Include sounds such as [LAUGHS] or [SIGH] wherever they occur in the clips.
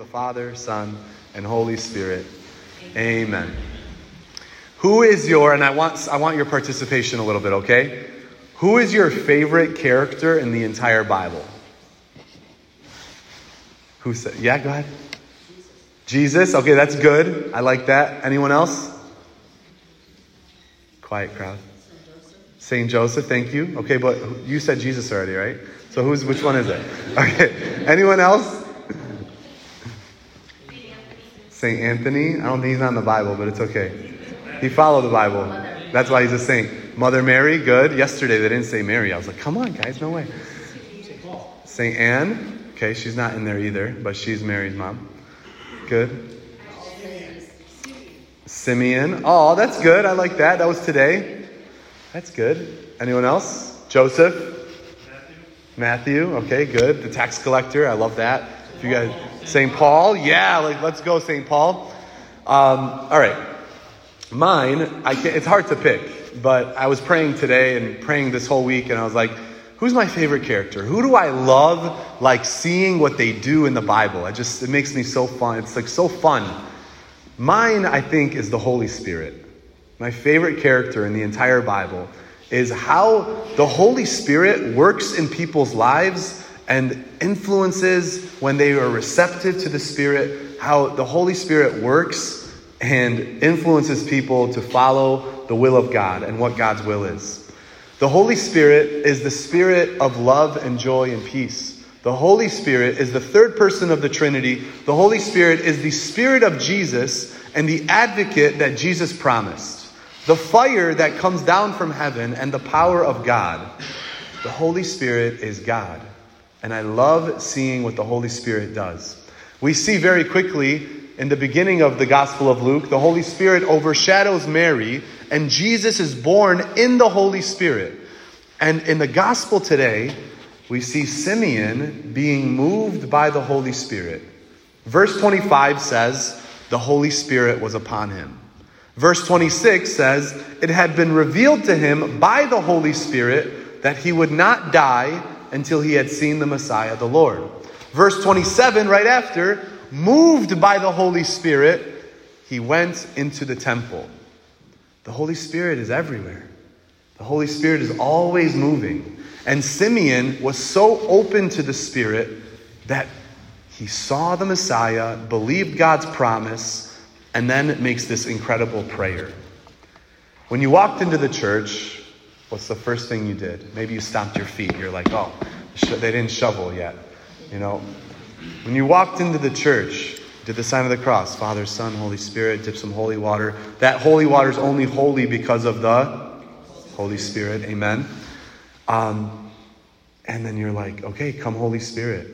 the Father, Son, and Holy Spirit. Amen. Who is your, and I want, I want your participation a little bit, okay? Who is your favorite character in the entire Bible? Who said, yeah, go ahead. Jesus. Okay, that's good. I like that. Anyone else? Quiet crowd. Saint Joseph, thank you. Okay, but you said Jesus already, right? So who's which one is it? [LAUGHS] Okay. Anyone else? Saint Anthony. I don't think he's not in the Bible, but it's okay. He followed the Bible. That's why he's a saint. Mother Mary, good. Yesterday they didn't say Mary. I was like, come on, guys, no way. Saint Anne. Okay, she's not in there either, but she's Mary's mom. Good. Simeon. Oh, that's good. I like that. That was today. That's good. Anyone else? Joseph? Matthew. Matthew. Okay, good. The tax collector. I love that. If you guys, St. Paul. Yeah, like let's go, St. Paul. Um, all right. Mine, I can't, it's hard to pick, but I was praying today and praying this whole week, and I was like, who's my favorite character? Who do I love, like seeing what they do in the Bible? It just, it makes me so fun. It's like so fun Mine, I think, is the Holy Spirit. My favorite character in the entire Bible is how the Holy Spirit works in people's lives and influences when they are receptive to the Spirit, how the Holy Spirit works and influences people to follow the will of God and what God's will is. The Holy Spirit is the spirit of love and joy and peace. The Holy Spirit is the third person of the Trinity. The Holy Spirit is the Spirit of Jesus and the advocate that Jesus promised. The fire that comes down from heaven and the power of God. The Holy Spirit is God. And I love seeing what the Holy Spirit does. We see very quickly in the beginning of the Gospel of Luke, the Holy Spirit overshadows Mary, and Jesus is born in the Holy Spirit. And in the Gospel today, we see Simeon being moved by the Holy Spirit. Verse 25 says, The Holy Spirit was upon him. Verse 26 says, It had been revealed to him by the Holy Spirit that he would not die until he had seen the Messiah, the Lord. Verse 27, right after, moved by the Holy Spirit, he went into the temple. The Holy Spirit is everywhere. The Holy Spirit is always moving. And Simeon was so open to the Spirit that he saw the Messiah, believed God's promise, and then makes this incredible prayer. When you walked into the church, what's the first thing you did? Maybe you stomped your feet. You're like, oh, they didn't shovel yet. You know, when you walked into the church, did the sign of the cross, Father, Son, Holy Spirit, dip some holy water. That holy water is only holy because of the Holy Spirit. Amen. Um, and then you're like, okay, come, Holy Spirit.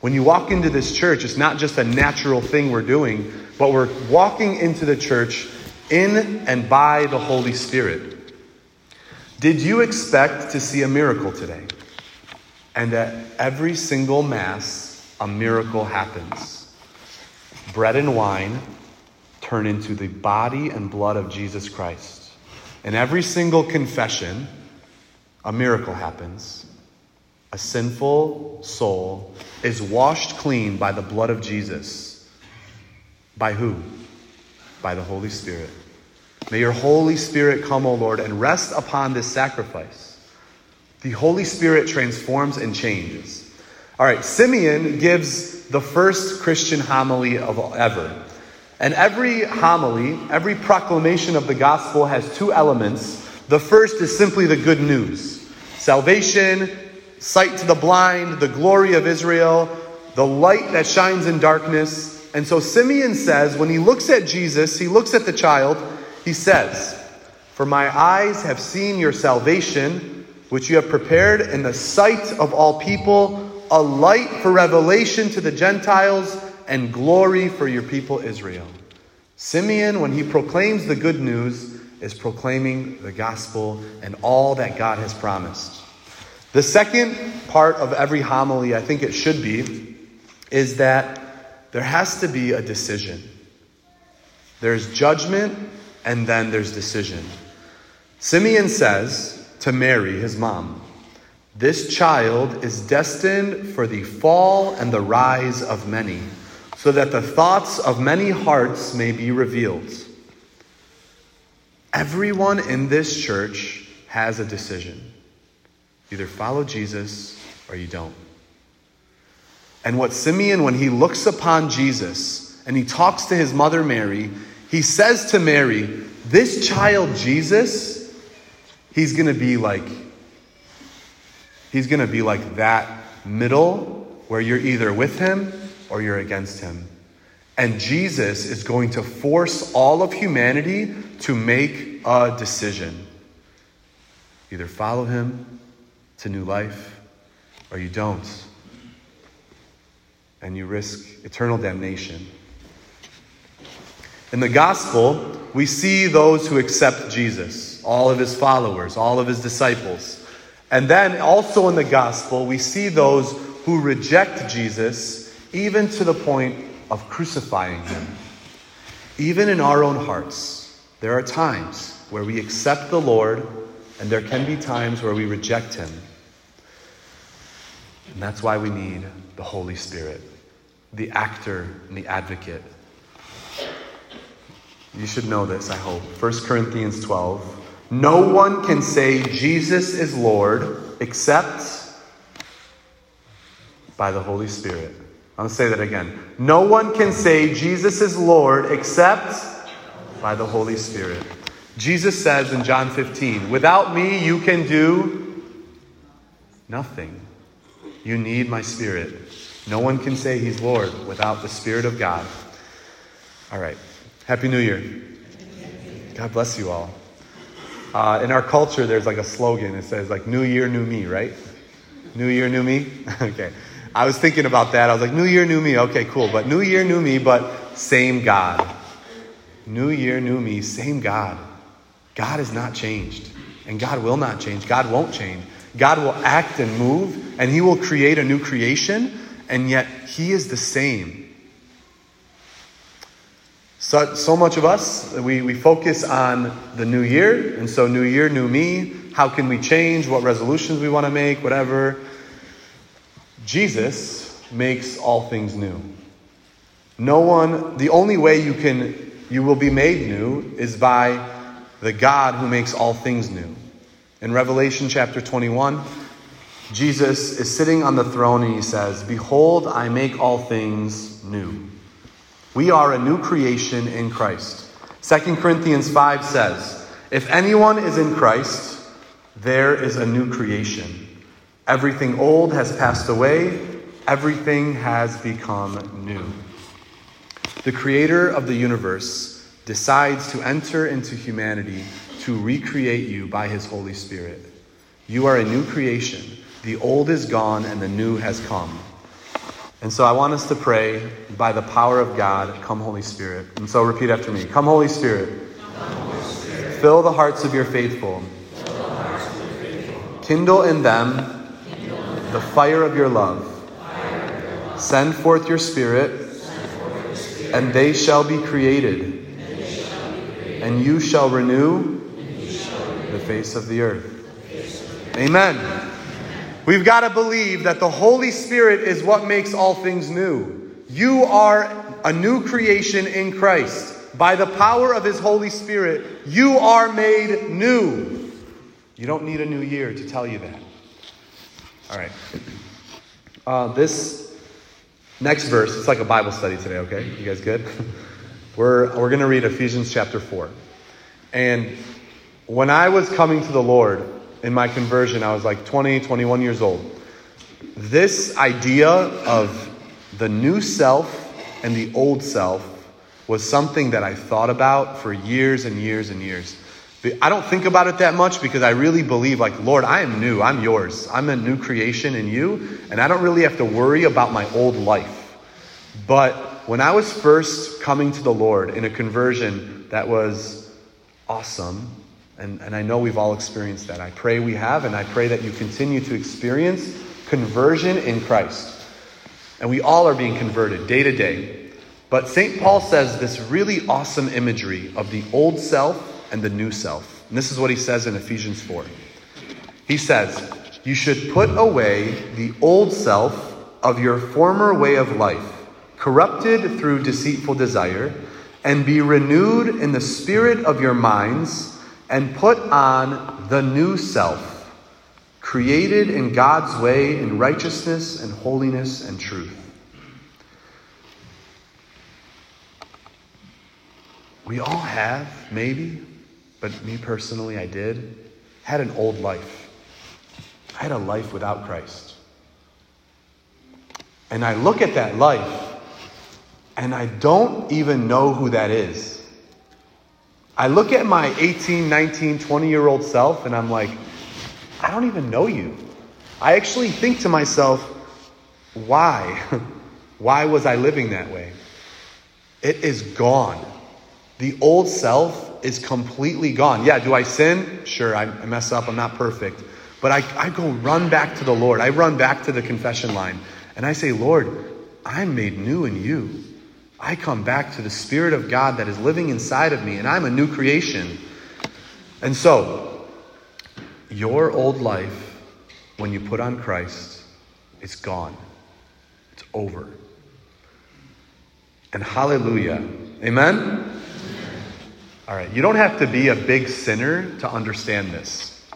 When you walk into this church, it's not just a natural thing we're doing, but we're walking into the church in and by the Holy Spirit. Did you expect to see a miracle today? And at every single Mass, a miracle happens. Bread and wine turn into the body and blood of Jesus Christ. In every single confession, a miracle happens. A sinful soul is washed clean by the blood of Jesus. By who? By the Holy Spirit. May your Holy Spirit come, O Lord, and rest upon this sacrifice. The Holy Spirit transforms and changes. All right, Simeon gives the first Christian homily of ever. And every homily, every proclamation of the gospel has two elements the first is simply the good news salvation, sight to the blind, the glory of Israel, the light that shines in darkness. And so Simeon says, when he looks at Jesus, he looks at the child, he says, For my eyes have seen your salvation, which you have prepared in the sight of all people, a light for revelation to the Gentiles and glory for your people Israel. Simeon, when he proclaims the good news, is proclaiming the gospel and all that God has promised. The second part of every homily, I think it should be, is that there has to be a decision. There's judgment and then there's decision. Simeon says to Mary, his mom, This child is destined for the fall and the rise of many so that the thoughts of many hearts may be revealed. Everyone in this church has a decision. Either follow Jesus or you don't. And what Simeon, when he looks upon Jesus and he talks to his mother Mary, he says to Mary, This child Jesus, he's going to be like, he's going to be like that middle where you're either with him or you're against him. And Jesus is going to force all of humanity to make a decision. Either follow him to new life or you don't. And you risk eternal damnation. In the gospel, we see those who accept Jesus, all of his followers, all of his disciples. And then also in the gospel, we see those who reject Jesus, even to the point of crucifying him. Even in our own hearts, there are times where we accept the Lord, and there can be times where we reject him. And that's why we need the Holy Spirit, the actor and the advocate. You should know this, I hope. 1 Corinthians 12. No one can say Jesus is Lord except by the Holy Spirit. I'll say that again. No one can say Jesus is Lord except by the Holy Spirit. Jesus says in John 15, Without me, you can do nothing. You need my Spirit. No one can say he's Lord without the Spirit of God. All right. Happy New Year. God bless you all. Uh, in our culture, there's like a slogan. It says like "New Year, New Me," right? New Year, New Me. [LAUGHS] okay. I was thinking about that. I was like, New Year, New Me. Okay, cool. But New Year, New Me, but same God. New Year, New Me, same God. God has not changed. And God will not change. God won't change. God will act and move, and He will create a new creation, and yet He is the same. So, so much of us, we, we focus on the new year, and so new year, new me. How can we change? What resolutions we want to make, whatever. Jesus makes all things new. No one, the only way you can, you will be made new is by the God who makes all things new. In Revelation chapter 21, Jesus is sitting on the throne and he says, Behold, I make all things new. We are a new creation in Christ. 2 Corinthians 5 says, If anyone is in Christ, there is a new creation. Everything old has passed away, everything has become new. The creator of the universe decides to enter into humanity to recreate you by his Holy Spirit. You are a new creation. The old is gone and the new has come. And so I want us to pray by the power of God, come Holy Spirit. And so repeat after me Come, Holy Spirit. Come, Holy Spirit. Fill the hearts of your faithful. Kindle in them the fire of your love. Send forth your spirit, and they shall be created, and you shall renew the face of the earth. Amen. We've got to believe that the Holy Spirit is what makes all things new. You are a new creation in Christ. By the power of His Holy Spirit, you are made new. You don't need a new year to tell you that. All right. Uh, this next verse, it's like a Bible study today, okay? You guys good? [LAUGHS] we're we're going to read Ephesians chapter 4. And when I was coming to the Lord in my conversion, I was like 20, 21 years old. This idea of the new self and the old self was something that I thought about for years and years and years. I don't think about it that much because I really believe, like, Lord, I am new. I'm yours. I'm a new creation in you, and I don't really have to worry about my old life. But when I was first coming to the Lord in a conversion that was awesome, and, and I know we've all experienced that. I pray we have, and I pray that you continue to experience conversion in Christ. And we all are being converted day to day. But St. Paul says this really awesome imagery of the old self and the new self. And this is what he says in Ephesians 4. He says, You should put away the old self of your former way of life, corrupted through deceitful desire, and be renewed in the spirit of your minds, and put on the new self, created in God's way in righteousness and holiness and truth. We all have, maybe, but me personally, I did, had an old life. I had a life without Christ. And I look at that life and I don't even know who that is. I look at my 18, 19, 20 year old self and I'm like, I don't even know you. I actually think to myself, why? [LAUGHS] why was I living that way? It is gone. The old self is completely gone. Yeah, do I sin? Sure, I mess up. I'm not perfect. But I, I go run back to the Lord. I run back to the confession line and I say, Lord, I'm made new in you. I come back to the Spirit of God that is living inside of me, and I'm a new creation. And so, your old life, when you put on Christ, it's gone. It's over. And hallelujah. Amen? All right, you don't have to be a big sinner to understand this.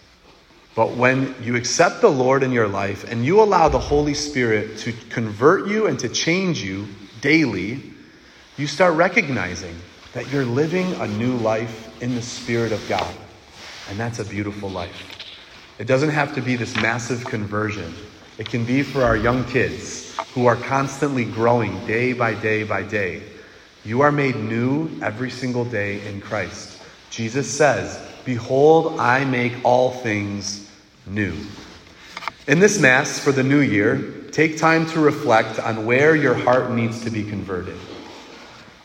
But when you accept the Lord in your life and you allow the Holy Spirit to convert you and to change you daily, you start recognizing that you're living a new life in the Spirit of God. And that's a beautiful life. It doesn't have to be this massive conversion. It can be for our young kids who are constantly growing day by day by day. You are made new every single day in Christ. Jesus says, Behold, I make all things new. In this Mass for the new year, take time to reflect on where your heart needs to be converted.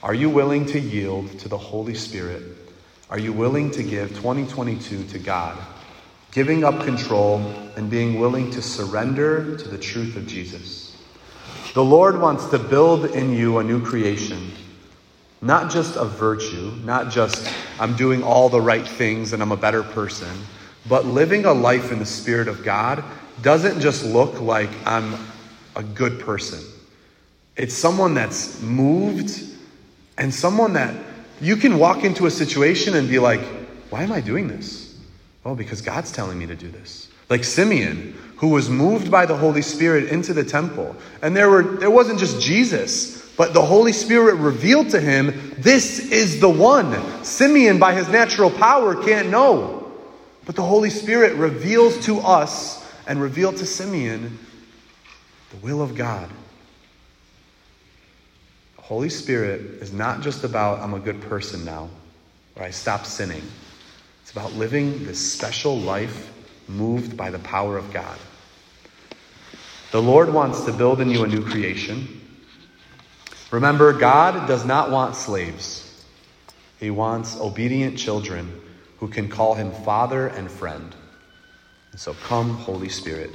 Are you willing to yield to the Holy Spirit? Are you willing to give 2022 to God, giving up control and being willing to surrender to the truth of Jesus? The Lord wants to build in you a new creation not just a virtue, not just I'm doing all the right things and I'm a better person, but living a life in the Spirit of God doesn't just look like I'm a good person. It's someone that's moved and someone that you can walk into a situation and be like, why am I doing this? Well, because God's telling me to do this. Like Simeon, who was moved by the Holy Spirit into the temple. And there were there wasn't just Jesus, but the Holy Spirit revealed to him, this is the one. Simeon, by his natural power, can't know. But the Holy Spirit reveals to us and revealed to Simeon the will of God. Holy Spirit is not just about, I'm a good person now, or I stop sinning. It's about living this special life moved by the power of God. The Lord wants to build in you a new creation. Remember, God does not want slaves, He wants obedient children who can call Him Father and friend. And so come, Holy Spirit.